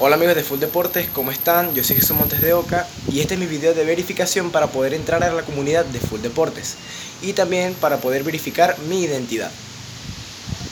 Hola amigos de Full Deportes, ¿cómo están? Yo soy Jesús Montes de Oca y este es mi video de verificación para poder entrar a la comunidad de Full Deportes y también para poder verificar mi identidad.